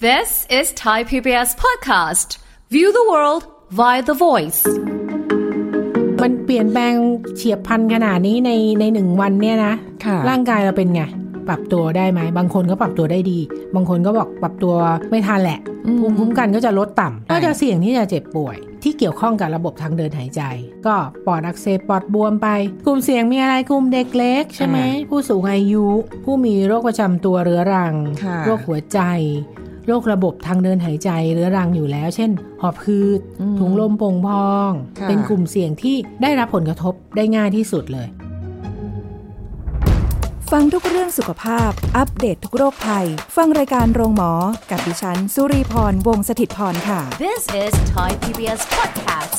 This is Thai PBS podcast. View the world via the voice. มันเปลี่ยนแปลงเฉียบพลันขนาดนี้ในในหนึ่งวันเนี่ยนะค่ะร่างกายเราเป็นไง ปรับตัวได้ไหม บางคนก็ปรับตัวได้ดี บางคนก็บอกปรับตัวไม่ทันแหละ ภูมิคุ้มกันก็จะลดต่ำก็จะเสี่ยงที่จะเจ็บป่วย ที่เกี่ยวข้องกับระบบทางเดินหายใจ ก็ปอดอักเสบปอดบวมไป กลุ่มเสี่ยงมีอะไรกลุ่มเด็กเล็กใช่ไหมผู้สูงอายุ ผู้มีโรคประจำตัวเรื้อรังค่ะโรคหัวใจ โรคระบบทางเดินหายใจเรื้อรังอยู่แล้ว เช่น หอบหืดอืมถุงลมโป่งพองค่ะเป็นกลุ่มเสี่ยงที่ได้รับผลกระทบได้ง่ายที่สุดเลย ฟังทุกเรื่องสุขภาพ อัปเดตททุกโรคภัย ฟังรายการโรงหมอ กับดิฉัน สุรีพร วงศิตพรค่ะ This is Thai PBS podcast.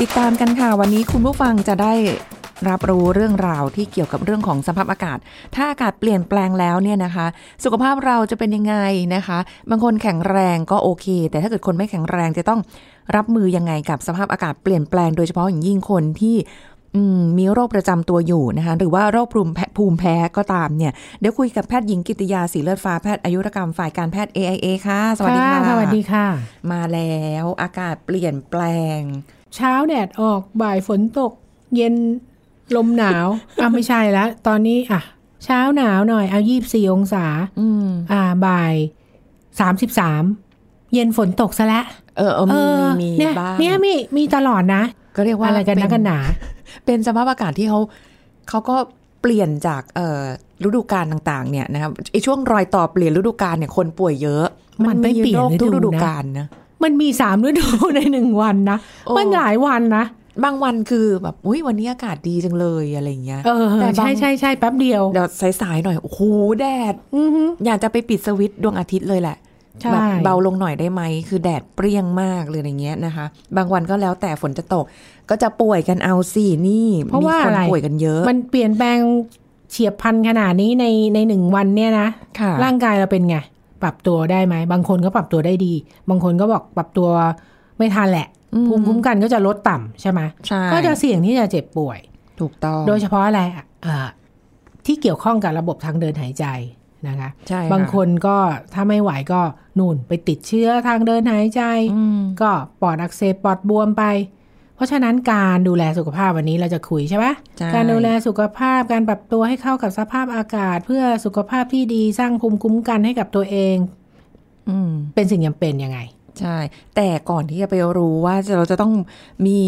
ติดตามกันค่ะ วันนี้คุณผู้ฟังจะได้ รับรู้เรื่องราวที่เกี่ยวกับเรื่องของสภาพอากาศ ถ้าอากาศเปลี่ยนแปลงแล้วเนี่ยนะคะ สุขภาพเราจะเป็นยังไงนะคะ บางคนแข็งแรงก็โอเค แต่ถ้าเกิดคนไม่แข็งแรงจะต้องรับมือยังไงกับสภาพอากาศเปลี่ยนแปลงโดยเฉพาะอย่างยิ่งคนที่อืมมีโรคประจำตัวอยู่นะคะหรือว่าโรคภูมิแพ้ภูมิแพ้ก็ตามเนี่ยเดี๋ยวคุยกับแพทย์หญิงกิติยาสีเลือดฟ้าแพทย์อายุรกรรมฝ่ายการแพทย์ AIA ค่ะ สวัสดีค่ะ สวัสดีค่ะ มาแล้วอากาศเปลี่ยนแปลง เช้าแดดออกบ่ายฝนตก เย็น ลมหนาวอะไม่ใช่แล้ว ตอนนี้อะ เช้าหนาวหน่อย เอายี่สี่องศา อืมอ่าบ่ายสามสิบสามเย็นฝนตกซะแล้วเออเออมีมีมีเนี่ยบ้างเนี่ยมีมีตลอดนะ ก็เรียกว่าอะไรกันเป็นะกันหนา เป็นสภาพอากาศที่เขาเขาก็เปลี่ยนจากเอ่อฤดูกาลต่าง ๆ เนี่ยนะครับไอช่วงรอยต่อเปลี่ยนฤดูกาลเนี่ยคนป่วยเยอะ มันไม่เปลี่ยนโรคทุกฤฤดูดูนะกาลนะมันมีสามฤดูในหนึ่งวันนะโอ้มันหลายวันนะ บางวันคือแบบอุ้ยวันนี้อากาศดีจังเลยอะไรอย่างเงี้ยเออแต่บางใช่ใช่ใช่แป๊บเดียวเดี๋ยวสายๆหน่อยโอ้โหแดดอือฮึอยากจะไปปิดสวิตช์ดวงอาทิตย์เลยแหละใช่แบบเบาลงหน่อยได้ไหม คือแดดเปรี้ยงมากเลยอย่างเงี้ยนะคะ บางวันก็แล้วแต่ฝนจะตก ก็จะป่วยกันเอาสินี่ เพราะว่ามีคนอะไรป่วยกันเยอะ มันเปลี่ยนแปลงเฉียบพลันขนาดนี้ในในหนึ่งวันเนี่ยนะค่ะร่างกายเราเป็นไง ปรับตัวได้ไหม บางคนก็ปรับตัวได้ดี บางคนก็บอกปรับตัวไม่ทันแหละอืม ภูมิคุ้มกันก็จะลดต่ำใช่ไหมใช่ก็จะเสี่ยงที่จะเจ็บป่วย ถูกต้อง โดยเฉพาะอะไรอะอ่าที่เกี่ยวข้องกับระบบทางเดินหายใจนะคะใช่บางะคนก็ถ้าไม่ไหวก็นู่นไปติดเชื้อทางเดินหายใจอืมก็ปอดอักเสบปอดบวมไป เพราะฉะนั้นการดูแลสุขภาพวันนี้เราจะคุยใช่ไหมใช่การดูแลสุขภาพการปรับตัวให้เข้ากับสภาพอากาศ เพื่อสุขภาพที่ดีสร้างภูมิคุ้มกันให้กับตัวเองอืมเป็นสิ่งจำเป็นยังไง ใช่ แต่ก่อนที่จะไปรู้ว่าเราจะต้องมี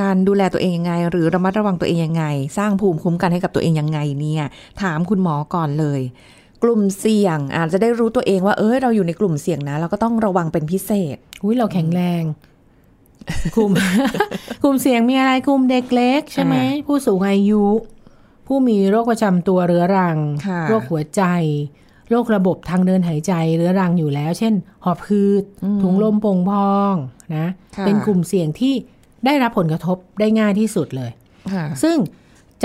การดูแลตัวเองยังไง หรือระมัดระวังตัวเองยังไง สร้างภูมิคุ้มกันให้กับตัวเองยังไงเนี่ย ถามคุณหมอก่อนเลย กลุ่มเสี่ยงอาจจะได้รู้ตัวเองว่าเออเราอยู่ในกลุ่มเสี่ยงนะเราก็ต้องระวังเป็นพิเศษอุ้ยเราแข็งแรงกลุ่มกลุ่มเสี่ยงมีอะไรกลุ่มเด็กเล็กใช่ไหมอ่าผู้สูงอายุ ผู้มีโรคประจำตัวเรื้อรังค่ะโรคหัวใจ โรคระบบทางเดินหายใจเรื้อรังอยู่แล้ว เช่น หอบหืดถุงลมโป่งพองนะค่ะเป็นกลุ่มเสี่ยงที่ได้รับผลกระทบได้ง่ายที่สุดเลยค่ะซึ่ง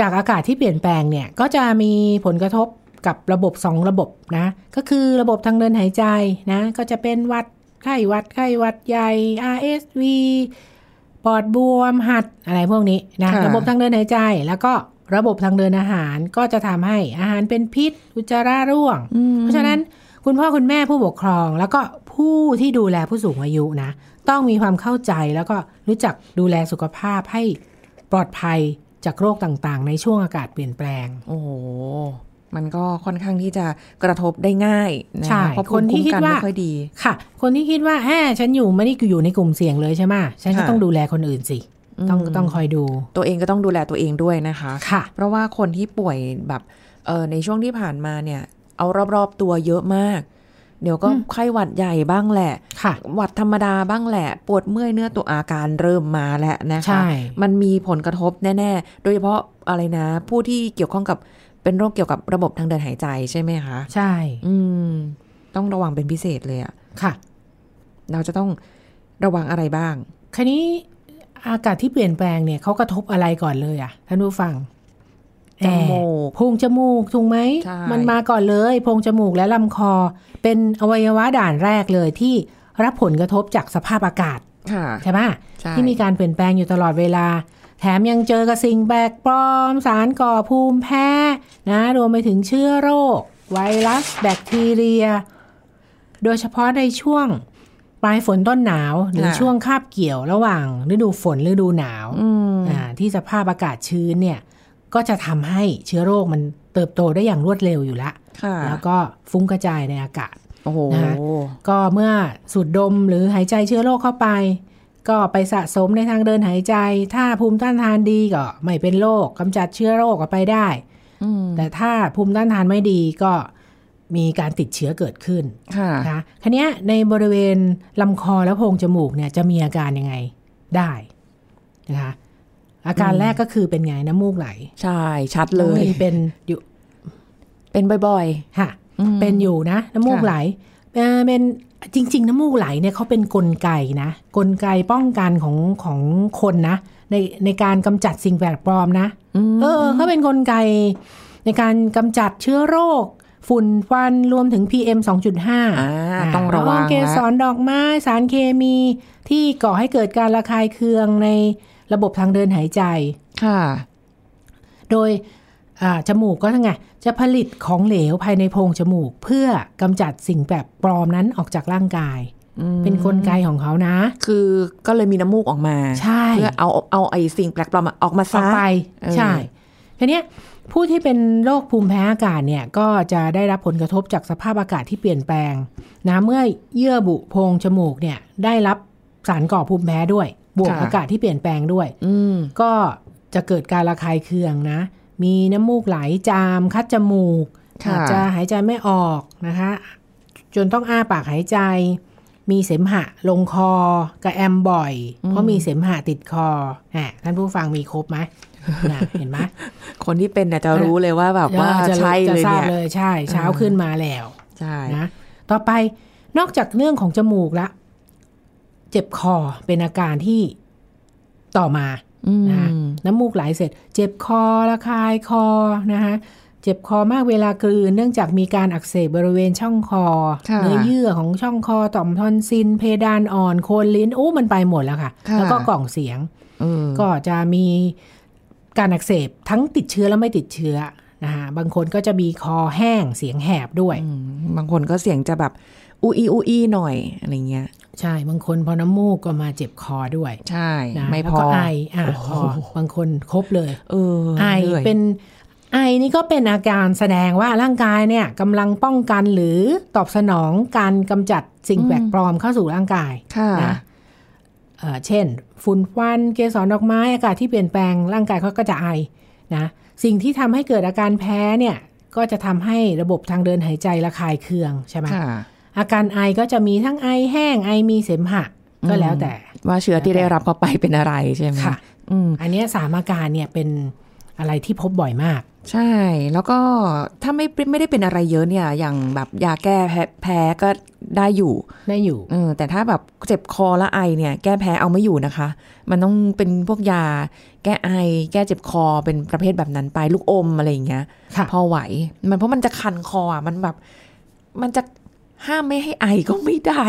จากอากาศที่เปลี่ยนแปลงเนี่ย ก็จะมีผลกระทบกับระบบสองระบบนะ ก็คือระบบทางเดินหายใจนะ ก็จะเป็นหวัดไข้หวัดไข้หวัดใหญ่ RSV ปอดบวมหัดอะไรพวกนี้นะค่ะระบบทางเดินหายใจแล้วก็ ระบบทางเดินอาหารก็จะทำให้อาหารเป็นพิษ อุจจาระร่วงอืมเพราะฉะนั้นคุณพ่อคุณแม่ผู้ปกครอง แล้วก็ผู้ที่ดูแลผู้สูงอายุนะ ต้องมีความเข้าใจแล้วก็รู้จักดูแลสุขภาพให้ปลอดภัยจากโรคต่างๆ ในช่วงอากาศเปลี่ยนแปลง โอ้โหมันก็ค่อนข้างที่จะกระทบได้ง่ายนะใช่เพราะภูคนมิที่คุ้มคิดกันว่าไม่ค่อยดีค่ะ คนที่คิดว่าแหมฉันอยู่ไม่ได้อยู่ในกลุ่มเสี่ยงเลยใช่ไหมฉันก็ค่ะต้องดูแลคนอื่นสิ ต้องอืมต้องคอยดู ตัวเองก็ต้องดูแลตัวเองด้วยนะคะค่ะ เพราะว่าคนที่ป่วยแบบเออในช่วงที่ผ่านมาเนี่ย เอารอบๆตัวเยอะมาก เดี๋ยวก็อืมไข้หวัดใหญ่บ้างแหละค่ะ หวัดธรรมดาบ้างแหละ ปวดเมื่อยเนื้อตัวอาการเริ่มมาแล้วนะคะใช่มันมีผลกระทบแน่ๆ โดยเฉพาะอะไรนะ ผู้ที่เกี่ยวข้องกับเป็นโรคเกี่ยวกับระบบทางเดินหายใจใช่ไหมคะ ใช่ อืม ต้องระวังเป็นพิเศษเลยอะค่ะ เราจะต้องระวังอะไรบ้างคราวนี้ อากาศที่เปลี่ยนแปลงเนี่ยเขากระทบอะไรก่อนเลยอะท่านผู้ฟังจมูกแอร์โพรงจมูกถูกไหมใช่มันมาก่อนเลยโพรงจมูกและลำคอ เป็นอวัยวะด่านแรกเลยที่รับผลกระทบจากสภาพอากาศค่ะใช่ไหมใช่ที่มีการเปลี่ยนแปลงอยู่ตลอดเวลา แถมยังเจอกับสิ่งแปลกปลอม สารก่อภูมิแพ้นะรวมไปถึงเชื้อโรค ไวรัส แบคทีเรีย โดยเฉพาะในช่วง ปลายฝนต้นหนาวหรือค่ะช่วงคาบเกี่ยวระหว่างฤดูฝนฤดูหนาวอืมอ่าที่สภาพอากาศชื้นเนี่ย ก็จะทำให้เชื้อโรคมันเติบโตได้อย่างรวดเร็วอยู่ละค่ะแล้วก็ฟุ้งกระจายในอากาศโอ้โหนะคะก็เมื่อสูดดมหรือหายใจเชื้อโรคเข้าไป ก็ไปสะสมในทางเดินหายใจ ถ้าภูมิต้านทานดีก็ไม่เป็นโรคกำจัดเชื้อโรคออกไปได้อืมแต่ถ้าภูมิต้านทานไม่ดีก็ มีการติดเชื้อเกิดขึ้นค่ะนะคะทีนี้ยในบริเวณลำคอและโพรงจมูกเนี่ยจะมีอาการยังไงได้นะคะอาการอืมแรกก็คือเป็นไงน้ำมูกไหล ใช่ ชัดเลยน้องลีเป็นอยู่เป็นบ่อยค่ะอืมเป็นอยู่นะน้ำมูกค่ะไหลเอ่อเป็นจริง ๆ น้ำมูกไหลเนี่ยเขาเป็นนกลไกนะ กลไกป้องกันของของคนนะ ในในการกำจัดสิ่งแปลกปลอมนะๆอืมเออเขาเป็นนกลไกในการกำจัดเชื้อโรค ฝุ่นควันรวมถึง PM 2.5อ่าต้องระวังเกสละรดอกไม้สารเคมีที่ก่อให้เกิดการระคายเคืองในระบบทางเดินหายใจ ค่ะ โดยอ่าจมูกก็ทั้งไง จะผลิตของเหลวภายในโพรงจมูก เพื่อกำจัดสิ่งแปลกปลอมนั้นออกจากร่างกายอืมเป็นนกลไกของเขานะ คือก็เลยมีน้ำมูกออกมา ใช่ เพื่อเอาเอาไอ้สิ่งแปลกปลอมอะออกมาอซะอกไปเออใช่ ทีเนี้ยผู้ที่เป็นโรคภูมิแพ้อากาศเนี่ยก็จะได้รับผลกระทบจากสภาพอากาศที่เปลี่ยนแปลงนะเมื่อเยื่อบุโพรงจมูกเนี่ยได้รับสารก่อภูมิแพ้ด้วย บวกอากาศที่เปลี่ยนแปลงด้วย อืมก็จะเกิดการระคายเคืองนะ มีน้ำมูกไหลจาม คัดจมูกค่ะอาจจะหายใจไม่ออกนะคะ จนต้องอ้าปากหายใจ มีเสมหะลงคอกระแอมบ่อย เพราะมีเสมหะติดคออะท่านผู้ฟังมีครบไหมนะ เห็นไหมคนที่เป็นเนี่ยจะรู้เลยว่าแบบว่าจะใช่จะเลยทราบเนี่ยเลยใช่ เช้าขึ้นมาแล้วใช่นะต่อไปนอกจากเรื่องของจมูกละ เจ็บคอเป็นอาการที่ต่อมาอืมนะคะน้ำมูกไหลเสร็จ เจ็บคอระคายคอนะคะเจ็บคอมากเวลากลืน เนื่องจากมีการอักเสบบริเวณช่องคอค่ะเนื้อเยื่อของช่องคอต่อมทอนซิลเพดานอ่อนโคนลิ้นโอ้มันไปหมดแล้วค่ะค่ะแล้วก็กล่องเสียงเออก็จะมี การอักเสบทั้งติดเชื้อและไม่ติดเชื้อนะคะบางคนก็จะมีคอแห้งเสียงแหบด้วยอืมบางคนก็เสียงจะแบบอูอีอูอีหน่อยอะไรเงี้ย ใช่บางคนพอน้ำมูกก็มาเจ็บคอด้วย ใช่นะไม่แล้วพอก็ไออะโอ้พโหอบางคนครบเลย เออไอหนื่ยเป็นไอนี่ก็เป็นอาการแสดงว่าร่างกายเนี่ยกำลังป้องกันหรือตอบสนองการกำจัดสิ่งแปลกปลอมเข้าสู่ร่างกายค่ะนะ เอ่อเช่น ฝุ่นควันเกสรดอกไม้อากาศที่เปลี่ยนแปลงร่างกายเขาก็จะไอนะสิ่งที่ทำให้เกิดอาการแพ้เนี่ยก็จะทำให้ระบบทางเดินหายใจระคายเคืองใช่ไหมค่ะอาการไอก็จะมีทั้งไอแห้งไอมีเสมหะ ก็แล้วแต่ ว่าเชื้อที่ได้รับเข้าไปเป็นอะไรใช่ไหมค่ะอืมอันเนี้ยสามอาการเนี่ยเป็นอะไรที่พบบ่อยมาก ใช่แล้วก็ถ้าไม่ไม่ได้เป็นอะไรเยอะเนี่ย อย่างแบบยาแก้แพ้แพ้ก็ได้อยู่ได้อยู่เออแต่ถ้าแบบเจ็บคอและไอเนี่ย แก้แพ้เอาไม่อยู่นะคะ มันต้องเป็นพวกยา แก้ไอ แก้เจ็บคอเป็นประเภทแบบนั้นไปลูกอมอะไรอย่างเงี้ยค่ะพอไหว มันเพราะมันจะคันคออะมันแบบ มันจะห้ามไม่ให้ไอก็ไม่ได้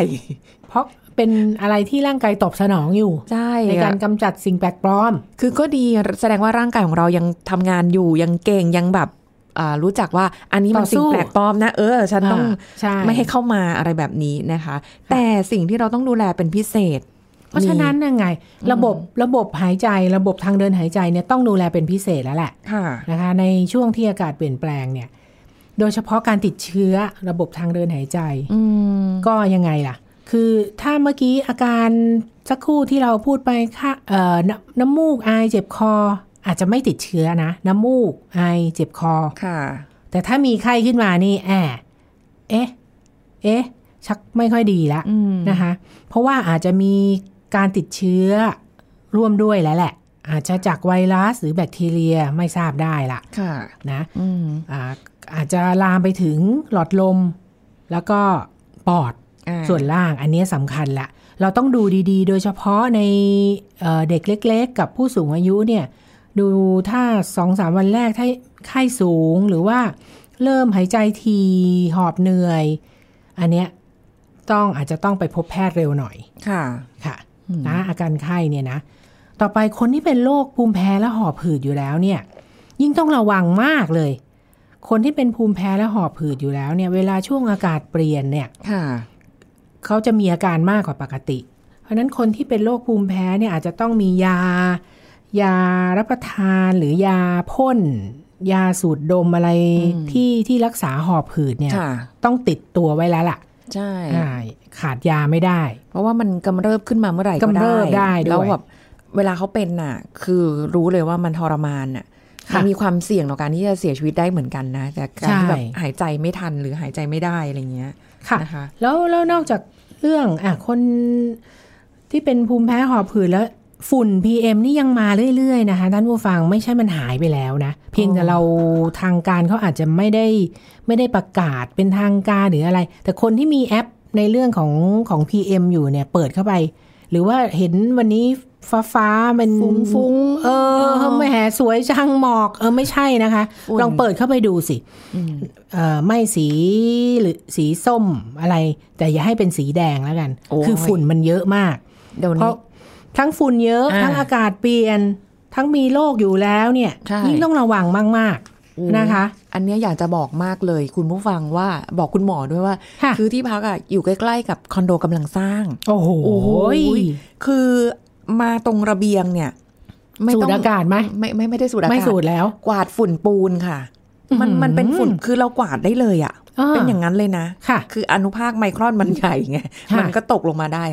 เพราะ เป็นอะไรที่ร่างกายตอบสนองอยู่ใช่ในการอะกำจัดสิ่งแปลกปลอม คือก็ดีแสดงว่าร่างกายของเรายังทำงานอยู่ยังเก่งยังแบบอ่ารู้จักว่าอันนี้มันต่อสู้สิ่งแปลกปลอมนะ เออ ฉันต้องาใช่ไม่ให้เข้ามาอะไรแบบนี้นะคะ แต่สิ่งที่เราต้องดูแลเป็นพิเศษ เพราะฉะนั้นยังไง ระบบระบบหายใจระบบทางเดินหายใจเนี่ยต้องดูแลเป็นพิเศษแล้วแหละค่ะนะคะ ในช่วงที่อากาศเปลี่ยนแปลงเนี่ย โดยเฉพาะการติดเชื้อระบบทางเดินหายใจอืมก็ยังไงล่ะ คือถ้าเมื่อกี้อาการสักครู่ที่เราพูดไปค่ะเอ่อน้ำน้ำมูกไอเจ็บคอ อาจจะไม่ติดเชื้อนะ น้ำมูกไอเจ็บคอค่ะ แต่ถ้ามีไข้ขึ้นมานี่แอบเอ๊ะ เอ๊ะ ชักไม่ค่อยดีละอืมนะคะ เพราะว่าอาจจะมีการติดเชื้อร่วมด้วยแล้วแหละ อาจจะจากไวรัสหรือแบคทีเรียไม่ทราบได้ละค่ะ นะอืมอาอาจจะลามไปถึงหลอดลม แล้วก็ปอดอ่า ส่วนล่างอันนี้สำคัญละ เราต้องดูดีๆ โดยเฉพาะในเอ่อเด็กเล็ก ๆ กับผู้สูงอายุเนี่ย ดูถ้าสองสามวันแรกถ้าไข้สูงหรือว่าเริ่มหายใจทีหอบเหนื่อย อันเนี้ยต้องอาจจะต้องไปพบแพทย์เร็วหน่อย ค่ะ ค่ะ นะ อาการไข้เนี่ยนะ ต่อไปคนที่เป็นโรคภูมิแพ้และหอบหืดอยู่แล้วเนี่ย ยิ่งต้องระวังมากเลย คนที่เป็นภูมิแพ้และหอบหืดอยู่แล้วเนี่ย เวลาช่วงอากาศเปลี่ยนเนี่ย ค่ะ เขาจะมีอาการมากกว่าปกติ เพราะฉะนั้นคนที่เป็นโรคภูมิแพ้เนี่ยอาจจะต้องมียา ยารับประทานหรือยาพ่น ยาสูดดมอะไรที่ที่รักษาหอบหืดเนี่ยค่ะต้องติดตัวไว้แล้วล่ะใช่อ่าขาดยาไม่ได้ เพราะว่ามันกำเริบขึ้นมาเมื่อไหร่ก็กำเริบได้ด้วยแล้วแบบเวลาเขาเป็นน่ะ คือรู้เลยว่ามันทรมานน่ะค่ะมันมีความเสี่ยงต่อการที่จะเสียชีวิตได้เหมือนกันนะจากการใช่ที่แบบหายใจไม่ทันหรือหายใจไม่ได้อะไรเงี้ย ค่ะนะคะแล้วแล้วนอกจากเรื่องอะคนที่เป็นภูมิแพ้หอบหืดแล้วฝุ่น PM นี่ยังมาเรื่อยๆนะคะท่านผู้ฟังไม่ใช่มันหายไปแล้วนะ เพียงแต่เราทางการเขาอาจจะไม่ได้ไม่ได้ประกาศเป็นทางการหรืออะไร แต่คนที่มีแอปในเรื่องของของ PM อยู่เนี่ยเปิดเข้าไป หรือว่าเห็นวันนี้ ฟ้าฟ้าๆมันฟุ้งๆเออไม่แหสวยจังหมอก เออไม่ใช่นะคะฝุ่นลองเปิดเข้าไปดูสิเอ่อไม่สีหรือสีส้มอะไร แต่อย่าให้เป็นสีแดงแล้วกันโอ้ยคือฝุ่นมันเยอะมากเดี๋ยวเพนี้ราะทั้งฝุ่นเยอะอ่าทั้งอากาศเปลี่ยน ทั้งมีโรคอยู่แล้วเนี่ยใช่ยิ่งต้องระวังมากโอ้ๆนะคะ อันเนี้ยอยากจะบอกมากเลย คุณผู้ฟังว่าบอกคุณหมอด้วยว่าค่ะคือที่พักอะอยู่ใกล้ ๆ กับคอนโดกำลังสร้าง โอ้โหโอ้โหคือ มาตรงระเบียงเนี่ย ไม่สูต้ดองอากาศไหมไม่ไม่ไม่ได้สูดอากาศไม่สูดแล้ว กวาดฝุ่นปูนค่ะ มันอื้อหือมันเป็นฝุ่นคือเรากวาดได้เลยอะอ่าเป็นอย่างนั้นเลยนะค่ะ คืออนุภาคไมครอนมันใหญ่ไงค่ะมันก็ตกลงมาได้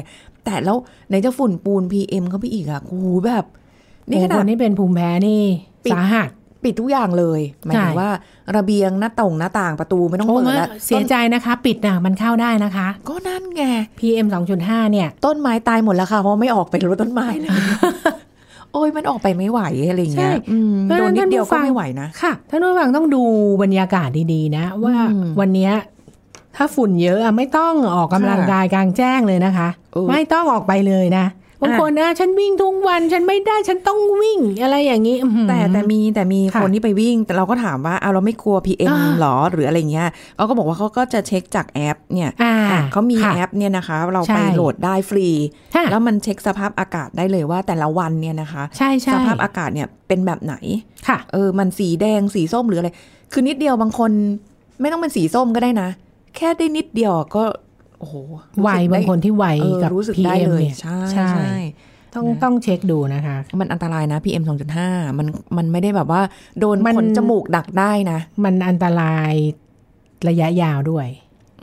แต่แล้วในจะฝุ่นปูน PM เข้าไปอีกอะโอ้โหแบบ นี่โอ้ขนาคดนที่เป็นภูมิแพ้นี่ปิดสาหัส ปิดทุกอย่างเลยหมายถึงใช่ว่าระเบียงหน้าต่งหน้าต่างประตูไม่ต้องโอ้เปิดมาแล้วเสียใจนะคะ ปิดนะมันเข้าได้นะคะ ก็นั่นไง PM 2.5เนี่ย ต้นไม้ตายหมดแล้วค่ะ เพราะไม่ออกไปรดต้นไม้เลยโอ้ยมันออกไปไม่ไหวอะไรอย่างเงี้ยใช่อืมเพราะโดฉะนนิดเดียวท่าก็ผู้ฟังไม่ไหวนะค่ะท่านผู้ฟังต้องดูบรรยากาศดีๆนะ ว่าอืมวันเนี้ยถ้าฝุ่นเยอะอะไม่ต้องออกกำลังค่ะกายกลางแจ้งเลยนะคะเออไม่ต้องออกไปเลยนะ บางคนนะฉันวิ่งทุกวันฉันไม่ได้ฉันต้องวิ่งอะไรอย่างนี้อื้อหือแต่แต่มีแต่มีค่ะคนที่ไปวิ่ง แต่เราก็ถามว่าเอาเราไม่กลัว PM อ่าหรอหรืออะไรเงี้ยเขาก็บอกว่าเขาก็จะเช็คจากแอปเนี่ยอ่าอะเขามีค่ะแอปเนี่ยนะคะ เราใช่ไปโหลดได้ฟรีค่ะแล้วมันเช็คสภาพอากาศได้เลยว่าแต่ละวันเนี่ยนะคะใช่ใช่สภาพอากาศเนี่ยเป็นแบบไหนค่ะเออมันสีแดงสีส้มหรืออะไร คือนิดเดียวบางคนไม่ต้องเป็นสีส้มก็ได้นะ แค่ได้นิดเดียวก็ โอ้โหรู้วัยสึกได้บางคนที่วัยเออกับรู้สึกได้ PM เลยเนี่ยใช่ใช่ใช่ต้องนะต้องเช็คดูนะคะ มันอันตรายนะ PM 2.5 มันมันไม่ได้แบบว่า โดนมันขนจมูกดักได้นะ มันอันตรายระยะยาวด้วย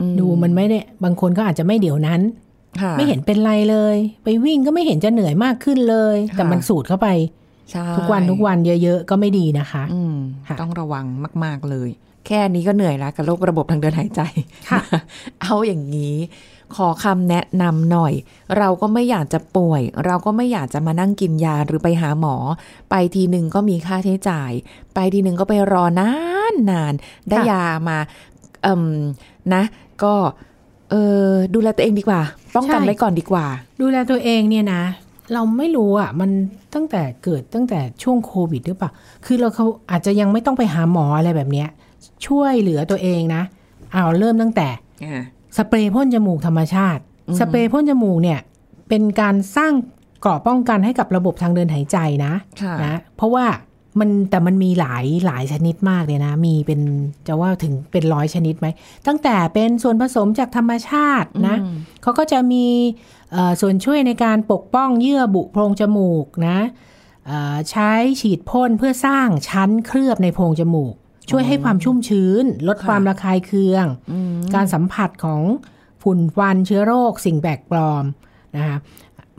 อืดูมันไม่ได้ บางคนก็อาจจะไม่เดี๋ยวนั้นค่ะไม่เห็นเป็นไรเลย ไปวิ่งก็ไม่เห็นจะเหนื่อยมากขึ้นเลยค่ะแต่มันสูดเข้าไปใช่ทุกวันทุกวันเยอะ ๆ ก็ไม่ดีนะคะอืมค่ะต้องระวังมาก ๆเลย แค่นี้ก็เหนื่อยแล้วกับโรคระบบทางเดินหายใจค่ะ เอาอย่างนี้ ขอคำแนะนำหน่อย เราก็ไม่อยากจะป่วย เราก็ไม่อยากจะมานั่งกินยาหรือไปหาหมอ ไปทีหนึ่งก็มีค่าใช้จ่าย ไปทีหนึ่งก็ไปรอนานนานๆได้ค่ะยามาเอ่มนะ ก็เออดูแลตัวเองดีกว่า ป้องกันไว้ก่อนดีกว่า ดูแลตัวเองเนี่ยนะ เราไม่รู้อะ มันตั้งแต่เกิดตั้งแต่ช่วงโควิดหรือเปล่า คือเราเขาอาจจะยังไม่ต้องไปหาหมออะไรแบบเนี้ย ช่วยเหลือตัวเองนะ เอาเริ่มตั้งแต่สเปรย์พ่นจมูกธรรมชาติอือฮึสเปรย์พ่นจมูกเนี่ย เป็นการสร้างเกราะป้องกันให้กับระบบทางเดินหายใจนะค่ะนะเพราะว่ามันแต่มันมีหลายหลายชนิดมากเลยนะ มีเป็นจะว่าถึงเป็นร้อยชนิดไหม ตั้งแต่เป็นส่วนผสมจากธรรมชาตินะอืมเขาก็จะมีเอ่อส่วนช่วยในการปกป้องเยื่อบุโพรงจมูกนะเอ่อใช้ฉีดพ่นเพื่อสร้างชั้นเคลือบในโพรงจมูก ช่วยให้ความชุ่มชื้น ลดค่ะความระคายเคืองอืมการสัมผัสของฝุ่นควันเชื้อโรค สิ่งแปลกปลอมนะคะ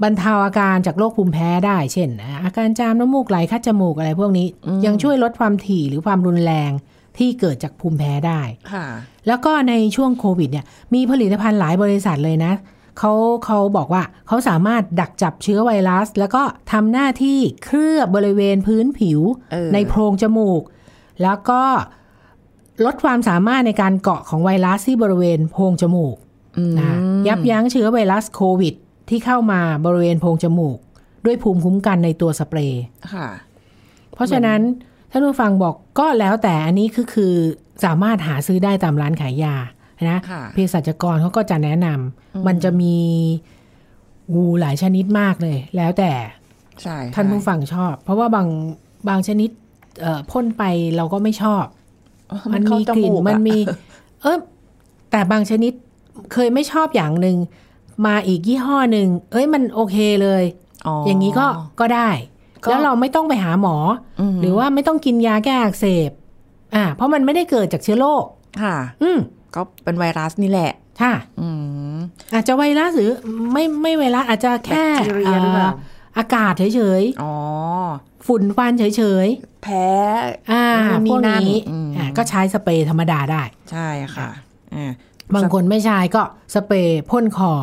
บรรเทาอาการจากโรคภูมิแพ้ได้ เช่น อาการจามน้ำมูกไหลคัดจมูกอะไรพวกนี้ ยังช่วยลดความถี่หรือความรุนแรงที่เกิดจากภูมิแพ้ได้ค่ะแล้วก็ในช่วงโควิดเนี่ยมีผลิตภัณฑ์หลายบริษัทเลยนะเขาเขาบอกว่าเขาสามารถดักจับเชื้อไวรัส แล้วก็ทำหน้าที่เคลือบบริเวณพื้นผิวเออในโพรงจมูก แล้วก็ลดความสามารถในการเกาะของไวรัสที่บริเวณโพรงจมูกอืมนะยับยั้งเชื้อไวรัสโควิด ที่เข้ามาบริเวณโพรงจมูก ด้วยภูมิคุ้มกันในตัวสเปรย์ค่ะ เพราะฉะนั้นท่านผู้ฟังบอกก็แล้วแต่อันนี้คือคือสามารถหาซื้อได้ตามร้านขายยานะค่ะเภสัชกรเขาก็จะแนะนำมันจะมีอูหลายชนิดมากเลย แล้วแต่ใช่ท่านผู้ฟังชอบ เพราะว่าบางบางชนิดเอ่อ พ่นไปเราก็ไม่ชอบ มันมีกลิ่นมันมี เออแต่บางชนิดเคยไม่ชอบอย่างหนึ่งมาอีกยี่ห้อหนึ่งเอ้ยมันโอเคเลยอย่างนี้ก็ก็ได้ก็แล้วเราไม่ต้องไปหาหมออมหรือว่าไม่ต้องกินยาแก้อักเสบ อ่า เพราะมันไม่ได้เกิดจากเชื้อโรคค่ะ อืมก็เป็นไวรัสนี่แหละค่ะ อืมอาจจะไวรัสหรือไม่ไม่ไวรัสอาจจะแค่แบคทีเรียหรือเปล่าเอ่ออากาศเฉยอ๋อๆฝุ่นควันเฉยแพ้ๆอ่านู่นนี่พวกนั่นนี้อืมอ่าก็ใช้สเปรย์ธรรมดาได้ ใช่ค่ะอ่าบางคนไม่ใช้ก็สเปรย์พ่นคอ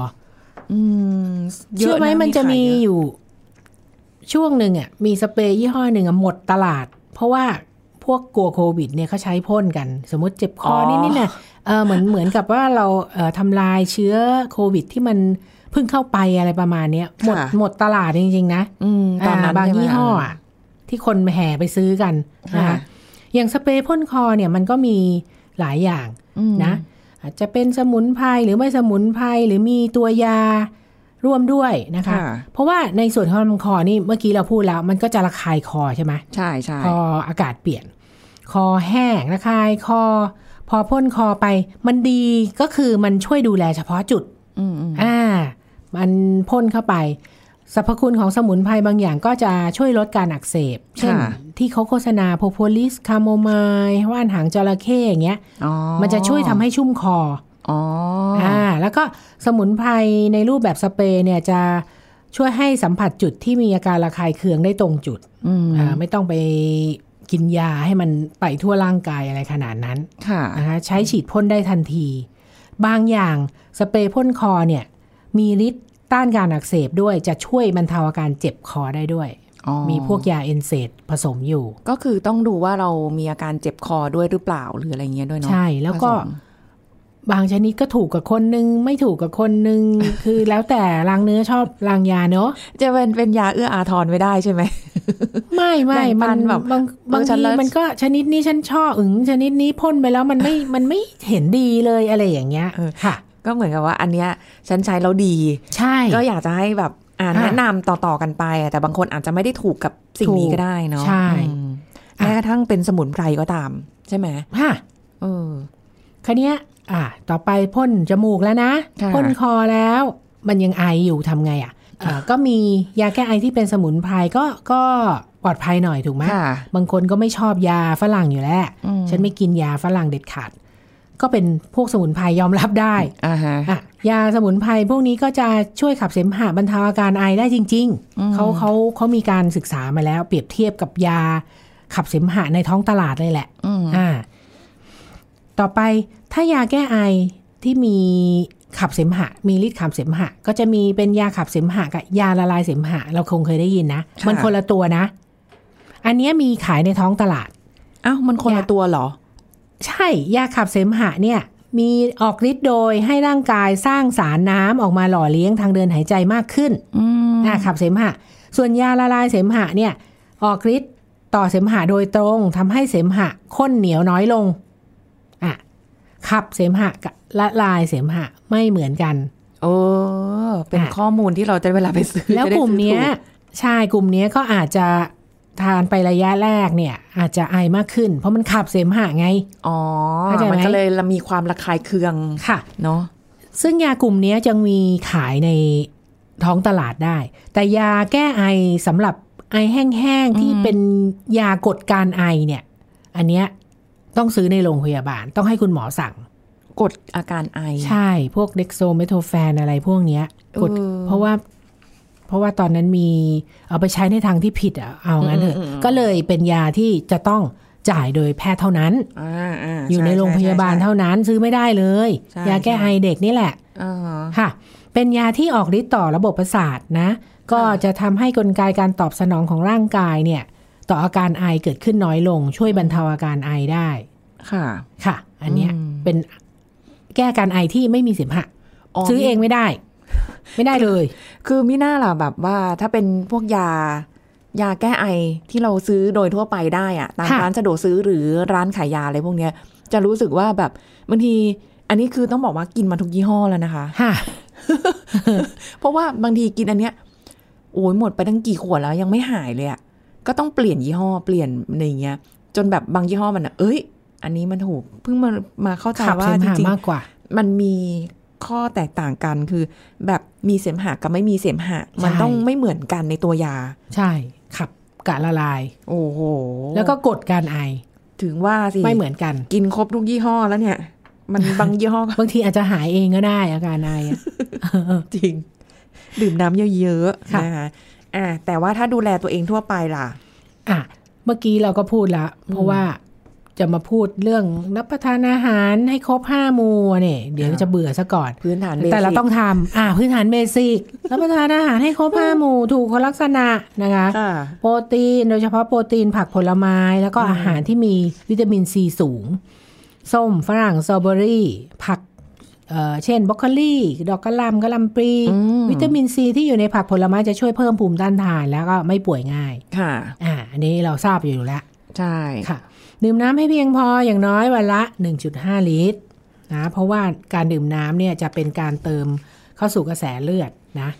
อืมเชื่อไหมยะมันจะมีขายเยอยู่ ช่วงหนึ่งอะมีสเปรย์ยี่ห้อหนึ่งอะหมดตลาด เพราะว่าพวกกลัวโควิด เนี่ยเขาใช้พ่นกัน สมมติเจ็บคออนิดๆน่ะเออเหมือนเหมือนกับว่าเราเอ่อทำลายเชื้อโควิดที่มัน เพิ่งเข้าไปอะไรประมาณเนี้ยหมดหมดตลาดจริงๆนะอืมตอนนั้นาบางใช่ไมยี่ห้ออะที่คนแห่ไปซื้อกันนะค่ะคะอย่างสเปรย์พ่นคอเนี่ยมันก็มีหลายอย่างอืมนะอาจจะเป็นสมุนไพรหรือไม่สมุนไพรหรือมีตัวยาร่วมด้วยนะคะค่ะเพราะว่าในส่วนของลำคอนี่เมื่อกี้เราพูดแล้ว มันก็จะระคายคอใช่ไหมใช่ใช่พออากาศเปลี่ยน คอแห้งระคายคอ พอพ่นคอไป มันดีก็คือมันช่วยดูแลเฉพาะจุดอืมอืมอ่า มันพ่นเข้าไปสรรพคุณของสมุนไพรบางอย่างก็จะช่วยลดการอักเสบ เช่นที่เขาโฆษณาโพรโพลิสคาโมไมล์ว่านหางจระเข้อย่างเงี้ยอ๋อมันจะช่วยทำให้ชุ่มคออ๋ออ่าแล้วก็สมุนไพรในรูปแบบสเปรย์เนี่ยจะช่วยให้สัมผัสจุดที่มีอาการระคายเคืองได้ตรงจุดอืมอ่าไม่ต้องไปกินยาให้มันไปทั่วร่างกายอะไรขนาดนั้น ค่ะนะคะใช้ฉีดพ่นได้ทันที บางอย่างสเปรย์พ่นคอเนี่ย มีฤทธิ์ต้านการอักเสบด้วยจะช่วยบรรเทาอาการเจ็บคอได้ด้วยอ๋อมีพวกยา NSAIDs ผสมอยู่ ก็คือต้องดูว่าเรามีอาการเจ็บคอด้วยหรือเปล่าหรืออะไรเงี้ยด้วยเนาะใช่แล้วก็ผสมบางชนิดก็ถูกกับคนนึง ไม่ถูกกับคนนึง คือแล้วแต่รางเนื้อชอบรางยาเนอะจะเป็นเป็นยาเอื้ออาทรไม่ได้ใช่ไหมไม่ไม่แบ่งปัมันนแบบบางเออบางฉันทีแล้วมันก็ชนิดนี้ฉันชอบอึงชนิดนี้พ่นไปแล้วมันไม่มันไม่เห็นดีเลยอะไรอย่างเงี้ยค่ะ ก็เหมือนกับว่าอันเนี้ยฉันใช้แล้วดี ใช่ ก็อยากจะให้แบบอ่านอะแนะนำต่อ ๆ กันไปอะแต่บางคนอาจจะไม่ได้ถูกกับสิ่งนี้ถูกก็ได้เนาะใช่อืมแม้กระทั่งเป็นสมุนไพรก็ตาม ใช่ไหมค่ะเออคันนี้ยอ่า ต่อไปพ่นจมูกแล้วนะค่ะพ่นคอแล้ว มันยังไออยู่ทำไงอะอ่าก็มียาแก้ไอที่เป็นสมุนไพรก็ก็ปลอดภัยหน่อยถูกไหมค่ะบางคนก็ไม่ชอบยาฝรั่งอยู่แล้วอืมฉันไม่กินยาฝรั่งเด็ดขาด ก็เป็นพวกสมุนไพรยอมรับได้อ่าฮะอะยาสมุนไพรพวกนี้ก็จะช่วยขับเสมหะบรรเทาอาการไอได้จริง ๆเขาเขาเขามีการศึกษามาแล้ว เปรียบเทียบกับยาขับเสมหะในท้องตลาดเลยแหละอืมอ่า ต่อไปถ้ายาแก้ไอที่มีขับเสมหะ มีฤทธิ์ขับเสมหะ ก็จะมีเป็นยาขับเสมหะกับยาละลายเสมหะ เราคงเคยได้ยินนะค่ะมันคนละตัวนะ อันเนี้ยมีขายในท้องตลาด อ้าวมันคนละยาตัวเหรอ ใช่ ยาขับเสมหะเนี่ยมีออกฤทธิ์โดยให้ร่างกายสร้างสารน้ำออกมาหล่อเลี้ยงทางเดินหายใจมากขึ้นอืมอ่าขับเสมหะ ส่วนยาละลายเสมหะเนี่ยออกฤทธิ์ต่อเสมหะโดยตรงทำให้เสมหะข้นเหนียวน้อยลงอะขับเสมหะกับละลายเสมหะไม่เหมือนกัน โอ้เป็นอะข้อมูลที่เราจะเวลาไปซื้อแล้วจะได้กลุ่มซื้อเนี้ยถูกใช่กลุ่มเนี้ยก็อาจจะ ทานไประยะแรกเนี่ย อาจจะไอมากขึ้น เพราะมันขับเสมหะไง อ๋อเข้าใจไหมมันก็เลยมีความระคายเคืองค่ะเนาะซึ่งยากลุ่มเนี้ยจะมีขายในท้องตลาดได้ แต่ยาแก้ไอสำหรับไอแห้งๆ ที่เป็นยากดการไอเนี่ย อันเนี้ยต้องซื้อในโรงพยาบาล ต้องให้คุณหมอสั่ง กดอาการไอ ใช่ พวกเด็กโซเมโทแฟนอะไรพวกเนี้ยกดเออเพราะว่า เพราะว่าตอนนั้นมีเอาไปใช้ในทางที่ผิดอะเอางั้นเถอะอืมอืมอืมก็เลยเป็นยาที่จะต้องจ่ายโดยแพทย์เท่านั้นอ่าอ่าอยู่ในโรงพยาบาลเท่านั้นซื้อไม่ได้เลยใช่ยาแก้ไอเด็กนี่แหละอ่าฮะค่ะ เป็นยาที่ออกฤทธิ์ต่อระบบประสาทนะ ก็จะทำให้กลไกการตอบสนองของร่างกายเนี่ย ต่ออาการไอเกิดขึ้นน้อยลง ช่วยบรรเทาอาการไอได้ ค่ะ ค่ะ อันเนี้ยอืมเป็นแก้อาการไอที่ไม่มีเสมหะซื้อเองไม่ได้ ไม่ได้เลย คือมิน่าล่ะแบบว่าถ้าเป็นพวกยายาแก้ไอที่เราซื้อโดยทั่วไปได้อะตามค่ะร้านสะดวกซื้อหรือร้านขายยาอะไรพวกเนี้ย จะรู้สึกว่าแบบบางที อันนี้คือต้องบอกว่ากินมาทุกยี่ห้อแล้วนะคะค่ะเพราะว่าบางทีกินอันเนี้ยโอ้ยหมดไปตั้งกี่ขวดแล้วยังไม่หายเลยอะก็ต้องเปลี่ยนยี่ห้อเปลี่ยนอะไรอย่างเงี้ย จนแบบบางยี่ห้อมันอะเอ้ย อันนี้มันถูกเพิ่งมามาเข้าใจขับว่าเสมจหะริงมากกว่าๆมันมี ข้อแตกต่างกันคือ แบบมีเสมหะกับไม่มีเสมหะ มันต้องไม่เหมือนกันในตัวยา ใช่ขับกะละลาย โอ้โห แล้วก็กดการไอ ถึงว่าสิ ไม่เหมือนกัน กินครบทุกยี่ห้อแล้วเนี่ย มันบางยี่ห้อก็บางทีอาจจะหายเองก็ได้อาการไออะจริง ดื่มน้ำเยอะๆค่ะนะคะอ่าแต่ว่าถ้าดูแลตัวเองทั่วไปล่ะ อะ เมื่อกี้เราก็พูดละ เพราะว่า จะมาพูดเรื่องรับประทานอาหารให้ครบห้าหมู่เนี่ยเดี๋ยวอ่าจะเบื่อซะก่อน พื้นฐานบสิกแต่เราต้องทำอ่า พื้นฐานเบสิกรับประทานอาหารให้ครบห้าหมู่ถูกลักษณะนะคะค่ะโปรตีนโดยเฉพาะโปรตีนผักผลไม้ แล้วก็อาหารที่มีวิตามินซีสูง ส้มฝรั่งสตรอเบอรี่ ผักเอ่อเช่นบรอกโคลีดอกกระหลำกระหลำปลีอืมวิตามินซีที่อยู่ในผักผลไม้จะช่วยเพิ่มภูมิต้านทานแล้วก็ไม่ป่วยง่าย ค่ะ อ่าอันนี้เราทราบอยู่แล้ว ใช่ ค่ะ ดื่มน้ำให้เพียงพออย่างน้อยวันละ 1.5 ลิตรนะเพราะว่าการดื่มน้ำเนี่ยจะเป็นการเติมเข้าสู่กระแสเลือดนะ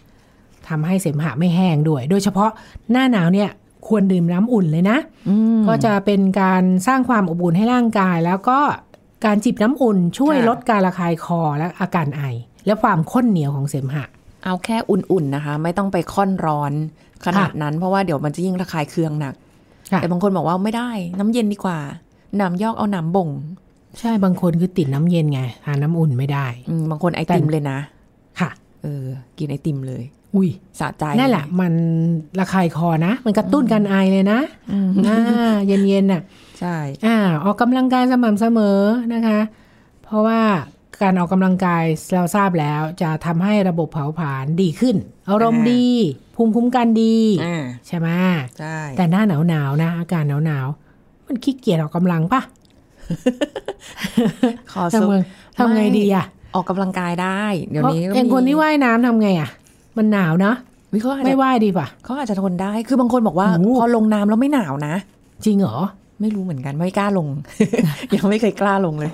ทำให้เสมหะไม่แห้งด้วย โดยเฉพาะหน้าหนาวเนี่ยควรดื่มน้ำอุ่นเลยนะอืมก็จะเป็นการสร้างความอบอุ่นให้ร่างกาย แล้วก็การจิบน้ำอุ่นช่วยค่ะลดการระคายคอและอาการไอ และความข้นเหนียวของเสมหะ เอาแค่อุ่นๆนะคะ ไม่ต้องไปค่อนร้อนขนาดนั้นเพราะว่าเดี๋ยวมันจะยิ่งระคายเคืองหนักค่ะ แต่บางคนบอกว่าไม่ได้ น้ำเย็นดีกว่าน้ำยอกเอาน้ำบ่ง ใช่บางคนคือติดน้ำเย็นไงทานน้ำอุ่นไม่ได้อืมบางคนไอติมแต่เลยนะ ค่ะ เออ กินไอติมเลย อุ้ยสะใจนั่นแหละ มันระคายคอนะ มันกระตุ้นการไอเลยนะอืมอ่าเย็นๆน่ะ ใช่ อ่า ออกกำลังกายสม่ำเสมอนะคะ เพราะว่า การออกกำลังกายเราทราบแล้วจะทำให้ระบบเผาผลาญดีขึ้น อารมณ์ดี ภูมิคุ้มกันดีอ่าใช่ไหมใช่แต่หน้าหนาวหนาวๆนะ อากาศหนาวหนาวๆมันขี้เกียจออกกำลังปะขอทำซุปไงทำไงดีอะออกกำลังกายได้ เดี๋ยวนี้เพราะอย่างคนที่ว่ายน้ำทำไงอะมันหนาวเนาะวิเขาอาจไม่จะว่ายดีป่ะเขาอาจจะทนได้ คือบางคนบอกว่าโอ้พอลงน้ำแล้วไม่หนาวนะ จริงเหรอไม่รู้เหมือนกันไม่กล้าลง ยังไม่เคยกล้าลงเลย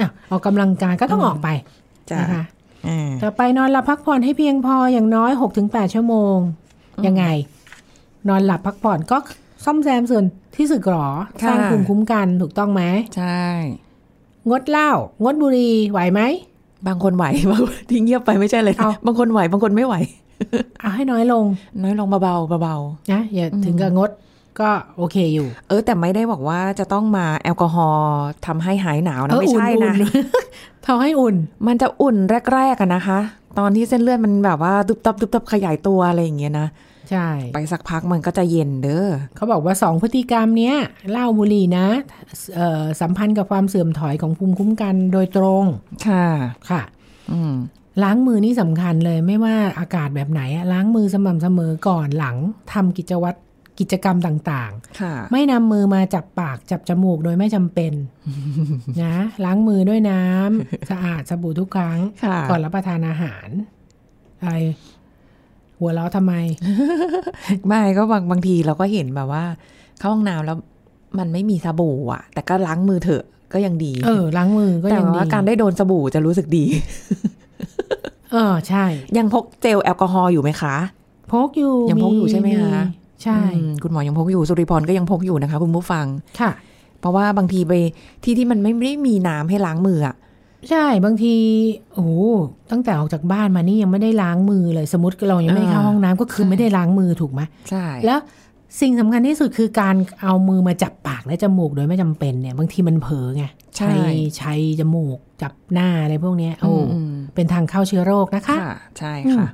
อะออกกำลังกายก็ต้องออกไปจ้ะนะคะอ่าต่อไปนอนหลับพักผ่อนให้เพียงพออย่างน้อย6-8ชั่วโมง ยังไง นอนหลับพักผ่อนก็ซ่อมแซมส่วนที่สึกหรอ สร้างภูมิคุ้มกันถูกต้องไหมใช่ งดเหล้างดบุหรี่ไหวไหม บางคนไหวบางคนที่เงียบไปไม่ใช่เลยเอาบางคนไหวบางคนไม่ไหวเอาให้น้อยลง น้อยลงเบาๆเบานะอย่าถึงกับงด ก็โอเคอยู่ๆเออ แต่ไม่ได้บอกว่าจะต้องมาแอลกอฮอล์ทำให้หายหนาวเอนะอไม่ใช่อุ่นะนๆทำให้อุ่น มันจะอุ่นแรกๆอะนะคะ ตอนที่เส้นเลือดมันแบบว่าตุบตับตุบตับขยายตัวอะไรอย่างเงี้ยนะใช่ ไปสักพักมันก็จะเย็นเด้อเขาบอกว่าสองพฤติกรรมเนี้ยเหล้าบุหรี่นะเอ่อสัมพันธ์กับความเสื่อมถอยของภูมิคุ้มกันโดยตรง ค่ะค่ะ อืมล้างมือนี่สำคัญเลยไม่ว่าอากาศแบบไหนอะล้างมือสม่ำเสมอก่อนหลังทำกิจวัตร กิจกรรมต่างค่ะๆไม่นำมือมาจับปากจับจมูกโดยไม่จำเป็นนะล้างมือด้วยน้ำสะอาดสบู่ทุกครั้งค่ะก่อนรับประทานอาหารอะไรหัวเราะทำไม ไม่ก็บางบางทีเราก็เห็นแบบว่า เข้าห้องน้ำแล้วมันไม่มีสบู่อะแต่ก็ล้างมือเถอะก็ยังดี เออล้างมือก็แต่ยังดีว่าการได้โดนสบู่จะรู้สึกดี เออใช่ ยังพกเจลแอลกอฮอล์อยู่ไหมคะ พกอยู่ยังพกอยู่ใช่ไหมคะ ใช่อืมคุณหมอยังพกอยู่สุริพรก็ยังพกอยู่นะคะคุณผู้ฟังค่ะ เพราะว่าบางทีไปที่ที่มันไม่ได้มีน้ำให้ล้างมืออะใช่บางทีโอ้โหตั้งแต่ออกจากบ้านมานี่ยังไม่ได้ล้างมือเลย สมมติเรายังไม่ได้เข้าห้องน้ำก็คือไม่ได้ล้างมือถูกไหมใช่แล้วสิ่งสำคัญที่สุดคือการเอามือมาจับปากและจมูกโดยไม่จำเป็นเนี่ย บางทีมันเผลอไงใช่ใช้จมูกจับหน้าอะไรพวกเนี้ยอืโอ้มอืมเป็นทางเข้าเชื้อโรคนะคะค่ะใช่ค่ะ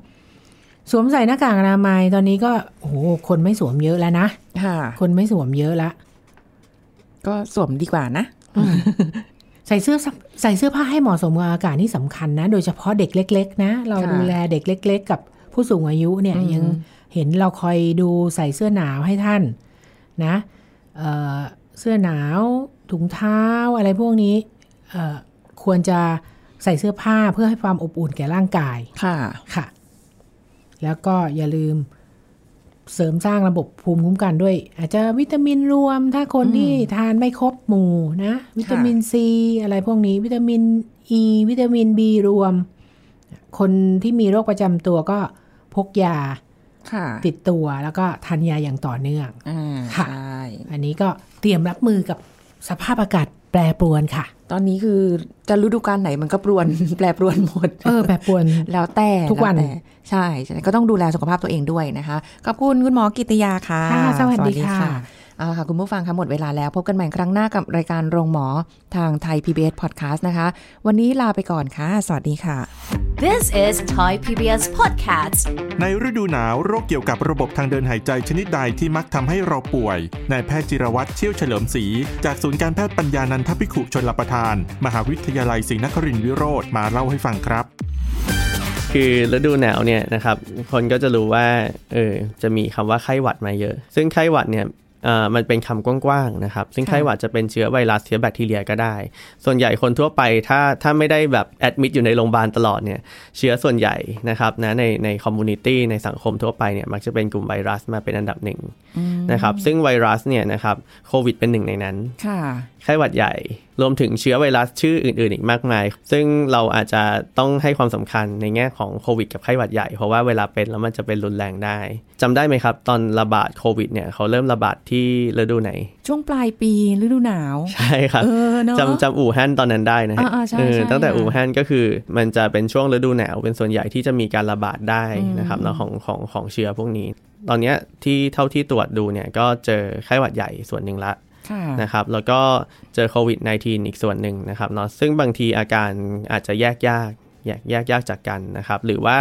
สวมใส่หน้ากากอนามัยตอนนี้ก็โอ้โหคนไม่สวมเยอะแล้วนะค่ะ คนไม่สวมเยอะละ ก็สวมดีกว่านะ ใส่เสื้อใส่เสื้อผ้าให้เหมาะสมกับอากาศนี่สำคัญนะ โดยเฉพาะเด็กเล็ก ๆ นะ เราค่ะดูแลเด็กเล็ก ๆ กับผู้สูงอายุเนี่ยอืมยังเห็นเราคอยดูใส่เสื้อหนาวให้ท่านนะเอ่อเสื้อหนาวถุงเท้าอะไรพวกนี้เอ่อควรจะใส่เสื้อผ้าเพื่อให้ความอบอุ่นแก่ร่างกาย ค่ะ ค่ะ แล้วก็อย่าลืมเสริมสร้างระบบภูมิคุ้มกันด้วย อาจจะวิตามินรวม ถ้าคนที่ทานไม่ครบหมู่นะ วิตามินซีอะไรพวกนี้ วิตามินอ e, ีวิตามินบีรวม คนที่มีโรคประจำตัวก็พกยาค่ะติดตัวแล้วก็ทานยาอย่างต่อเนื่องอ่าค่ะใช่อันนี้ก็เตรียมรับมือกับสภาพอากาศ แปรปรวนค่ะ ตอนนี้คือจะฤดูกาลไหนมันก็ปรวน แปรปรวนหมด เออแปรปรวน แล้วแต่ทุกวันแล้แต่ใช่ฉะนั้นก็ต้องดูแลสุขภาพตัวเองด้วยนะคะขอบคุณคุณหมอกิติยาค่ะค่ะสวัสดีค่ะ เอาละค่ะ คุณผู้ฟังคะหมดเวลาแล้ว พบกันใหม่ครั้งหน้ากับรายการโรงหมอทางไทย PBS Podcast นะคะ วันนี้ลาไปก่อนค่ะ สวัสดีค่ะ This is Thai PBS Podcast ในฤดูหนาวโรคเกี่ยวกับระบบทางเดินหายใจชนิดใดที่มักทำให้เราป่วยนายแพทย์จิรวัตรเชี่ยวเฉลิมศรีจากศูนย์การแพทย์ปัญญานันทพิขุชนลประทาน มหาวิทยาลัยศรีนครินทรวิโรธมาเล่าให้ฟังครับคือฤดูหนาวเนี่ยนะครับคนก็จะรู้ว่าเออจะมีคำว่าไข้หวัดมาเยอะ ซึ่งไข้หวัดเนี่ยเอ่อ มันเป็นคำกว้างๆนะครับ ซึ่งไข้หวัดจะเป็นเชื้อไวรัสเชื้อแบคทีเรียก็ได้ ส่วนใหญ่คนทั่วไปถ้าถ้าไม่ได้แบบ admit อยู่ในโรงพยาบาลตลอดเนี่ยเชื้อส่วนใหญ่นะครับนะในใน community ในสังคมทั่วไปเนี่ยมักจะเป็นกลุ่มไวรัสมาเป็นอันดับหนึ่งนะครับซึ่งไวรัสเนี่ยนะครับโควิดเป็นหนึ่งในนั้นค่ะไข้หวัดใหญ่รวมถึงเชื้อไวรัสชื่ออื่น ๆ อีกมากมาย ซึ่งเราอาจจะต้องให้ความสำคัญในแง่ของโควิดกับไข้หวัดใหญ่ เพราะว่าเวลาเป็นแล้วมันจะเป็นรุนแรงได้จำได้ไหมครับ ตอนระบาดโควิดเนี่ยเขาเริ่มระบาดที่ฤดูไหน ช่วงปลายปีฤดูหนาว ใช่ครับเออเนอะจำจำอู่ฮั่นตอนนั้นได้นะฮะอ่าๆใช่เออใช่ตั้งแต่ค่ะอู่ฮั่นก็คือมันจะเป็นช่วงฤดูหนาวเป็นส่วนใหญ่ที่จะมีการระบาดได้นะครับเนาะของของของเชื้อพวกนี้ ตอนเนี้ยที่เท่าที่ตรวจดูเนี่ยก็เจอไข้หวัดใหญ่ส่วนหนึ่งละค่ะ นะครับ แล้วก็เจอโควิด -19 อีกส่วนหนึ่งนะครับเนาะซึ่งบางทีอาการอาจจะแยกยากแยกแยกยากจากกันนะครับ หรือว่า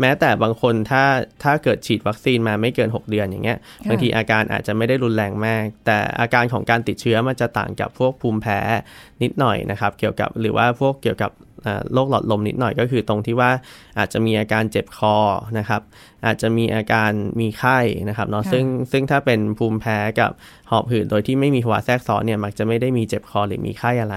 แม้แต่บางคนถ้าถ้าเกิดฉีดวัคซีนมาไม่เกิน 6 เดือนอย่างเงี้ยค่ะบางทีอาการอาจจะไม่ได้รุนแรงมาก แต่อาการของการติดเชื้อมันจะต่างกับพวกภูมิแพ้นิดหน่อยนะครับ เกี่ยวกับหรือว่าพวกเกี่ยวกับอ่าโรคหลอดลมนิดหน่อยก็คือตรงที่ว่าอาจจะมีอาการเจ็บคอนะครับ อาจจะมีอาการมีไข้นะครับเนาะค่ะซึ่งซึ่งถ้าเป็นภูมิแพ้กับหอบหืดโดยที่ไม่มีภาวะแทรกซ้อนเนี่ยมักจะไม่ได้มีเจ็บคอหรือมีไข้อะไร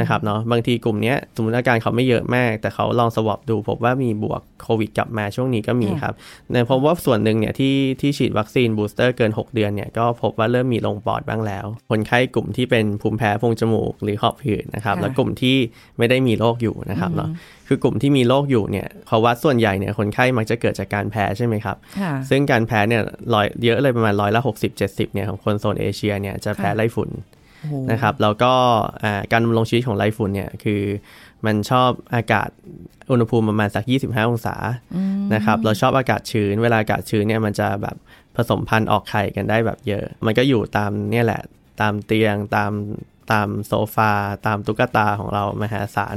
นะครับเนาะบางทีกลุ่มเนี้ยสมมติอาการเขาไม่เยอะมาก แต่เขาลองสวอปดูพบว่ามีบวกโควิดกลับมาช่วงนี้ก็มีครับเนี่ยพบว่าส่วนหนึ่งเนี่ยที่ที่ฉีดวัคซีน booster เกิน 6 เดือนเนี่ยก็พบว่าเริ่มมีลงปอดบ้างแล้วคนไข้กลุ่มที่เป็นภูมิแพ้โพรงจมูก หรือหอบหืดนะครับค่ะแล้วกลุ่มที่ไม่ได้มีโรคอยู่นะครับเนาะ คือกลุ่มที่มีโรคอยู่เนี่ยเขาวัดส่วนใหญ่เนี่ยคนไข้มักจะเกิดจากการแพ้ใช่ไหมครับค่ะซึ่งการแพ้เนี่ยร้อยเยอะเลยประมาณร้อยละ60 70เนี่ยของคนโซนเอเชียเนี่ยจะแพ้ค่ะไรฝุ่นโอ้โหนะครับแล้วก็อ่าการดำรงชีวิตของไรฝุ่นเนี่ยคือมันชอบอากาศอุณหภูมิประมาณสัก 25 องศานะครับเราชอบอากาศชื้น เวลาอากาศชื้นเนี่ยมันจะแบบผสมพันธุ์ออกไข่กันได้แบบเยอะ มันก็อยู่ตามเนี่ยแหละตามเตียงตามตามโซฟา ตามตุ๊กตาของเรามหาศาล